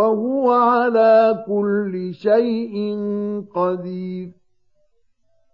وهو على كل شيء قدير.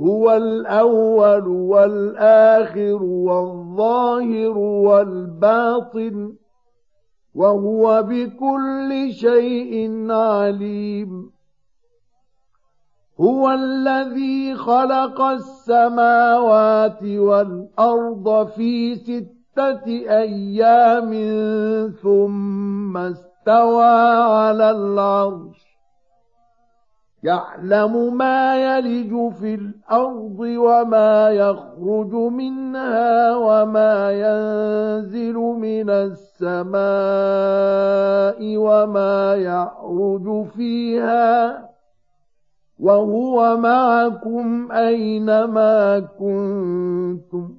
هو الأول والآخر والظاهر والباطن وهو بكل شيء عليم. هو الذي خلق السماوات والأرض في ستة أيام ثم استوى على العرش يعلم ما يلج في الأرض وما يخرج منها وما ينزل من السماء وما يعرج فيها وهو معكم أينما كنتم.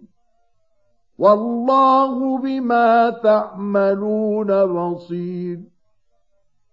والله بما تعملون بصير.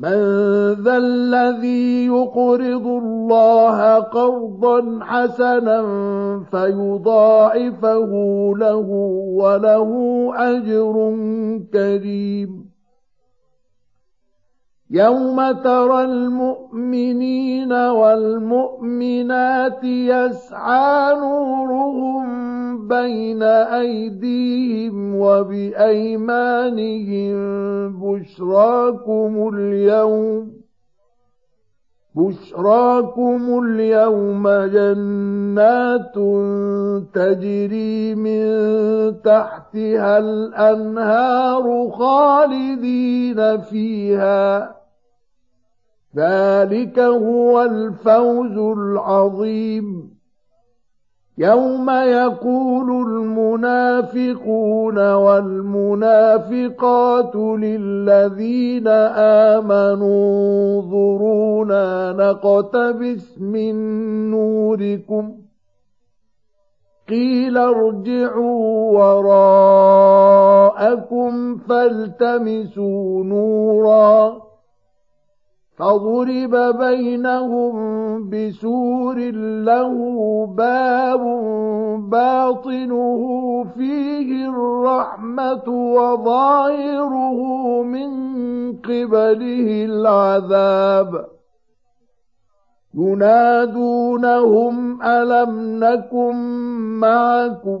من ذا الذي يقرض الله قرضا حسنا فيضاعفه له وله أجر كريم. يوم ترى المؤمنين والمؤمنات يسعى نورهم بين أيديهم وبأيمانهم بشراكم اليوم بشراكم اليوم جنات تجري من تحتها الأنهار خالدين فيها ذلك هو الفوز العظيم. يوم يقول المنافقون والمنافقات للذين آمنوا انظرونا نقتبس من نوركم. قيل ارجعوا وراءكم فالتمسوا نورا. فضرب بينهم بسور له باب باطنه فيه الرحمة وظاهره من قبله العذاب ينادونهم ألم نكن معكم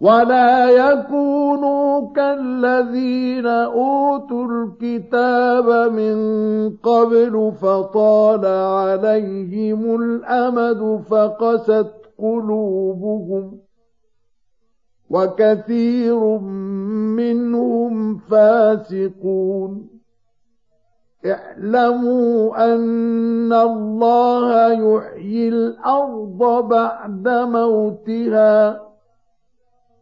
ولا يكونوا كالذين أوتوا الكتاب من قبل فطال عليهم الأمد فقست قلوبهم وكثير منهم فاسقون اعلموا أن الله يحيي الأرض بعد موتها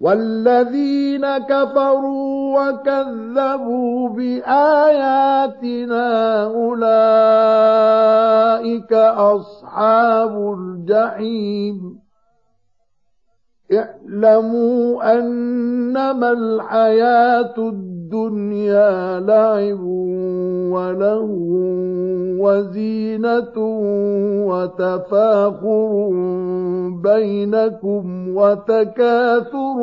والذين كفروا وكذبوا بآياتنا أولئك أصحاب الجحيم. اعلموا أنما الحياة الدنيا لعب وله وزينة وتفاخر بينكم وتكاثر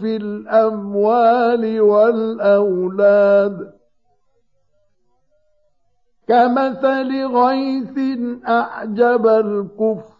في الأموال والأولاد. كمثل غيث أعجب الكفر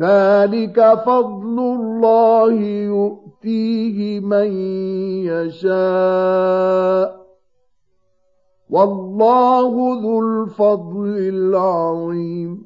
ذلك فضل الله يؤتيه من يشاء. والله ذو الفضل العظيم.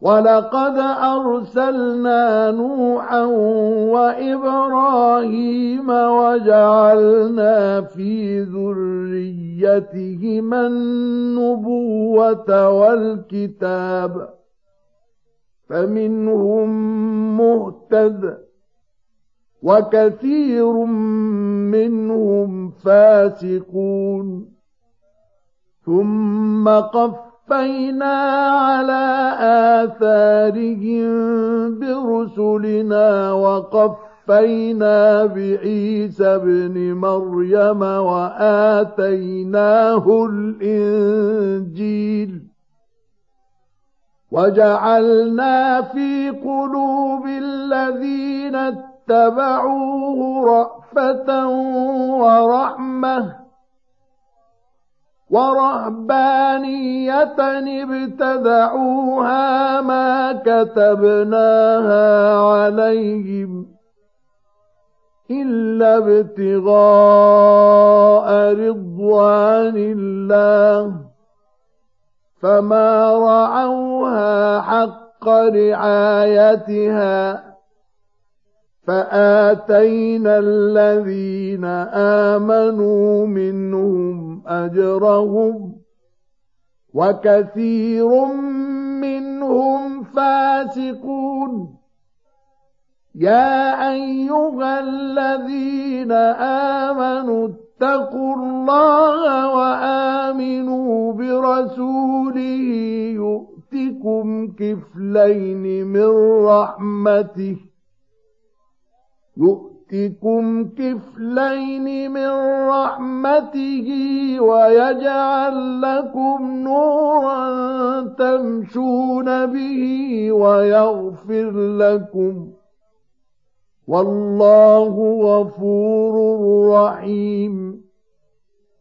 ولقد أرسلنا نوحا وإبراهيم وجعلنا في ذريتهما النبوة والكتاب فمنهم مهتد وكثير منهم فاسقون ثم قف قفينا على آثارهم برسلنا وقفينا بعيسى ابن مريم وآتيناه الإنجيل وجعلنا في قلوب الذين اتبعوه رأفة ورحمة ورهبانية ابتدعوها ما كتبناها عليهم إلا ابتغاء رضوان الله فما رعوها حق رعايتها فآتينا الذين آمنوا منهم أجرهم وكثير منهم فاسقون. يا أيها الذين آمنوا اتقوا الله وآمنوا برسوله يؤتكم كفلين من رحمته يؤتكم كفلين من رحمته ويجعل لكم نورا تمشون به ويغفر لكم. والله غفور رحيم.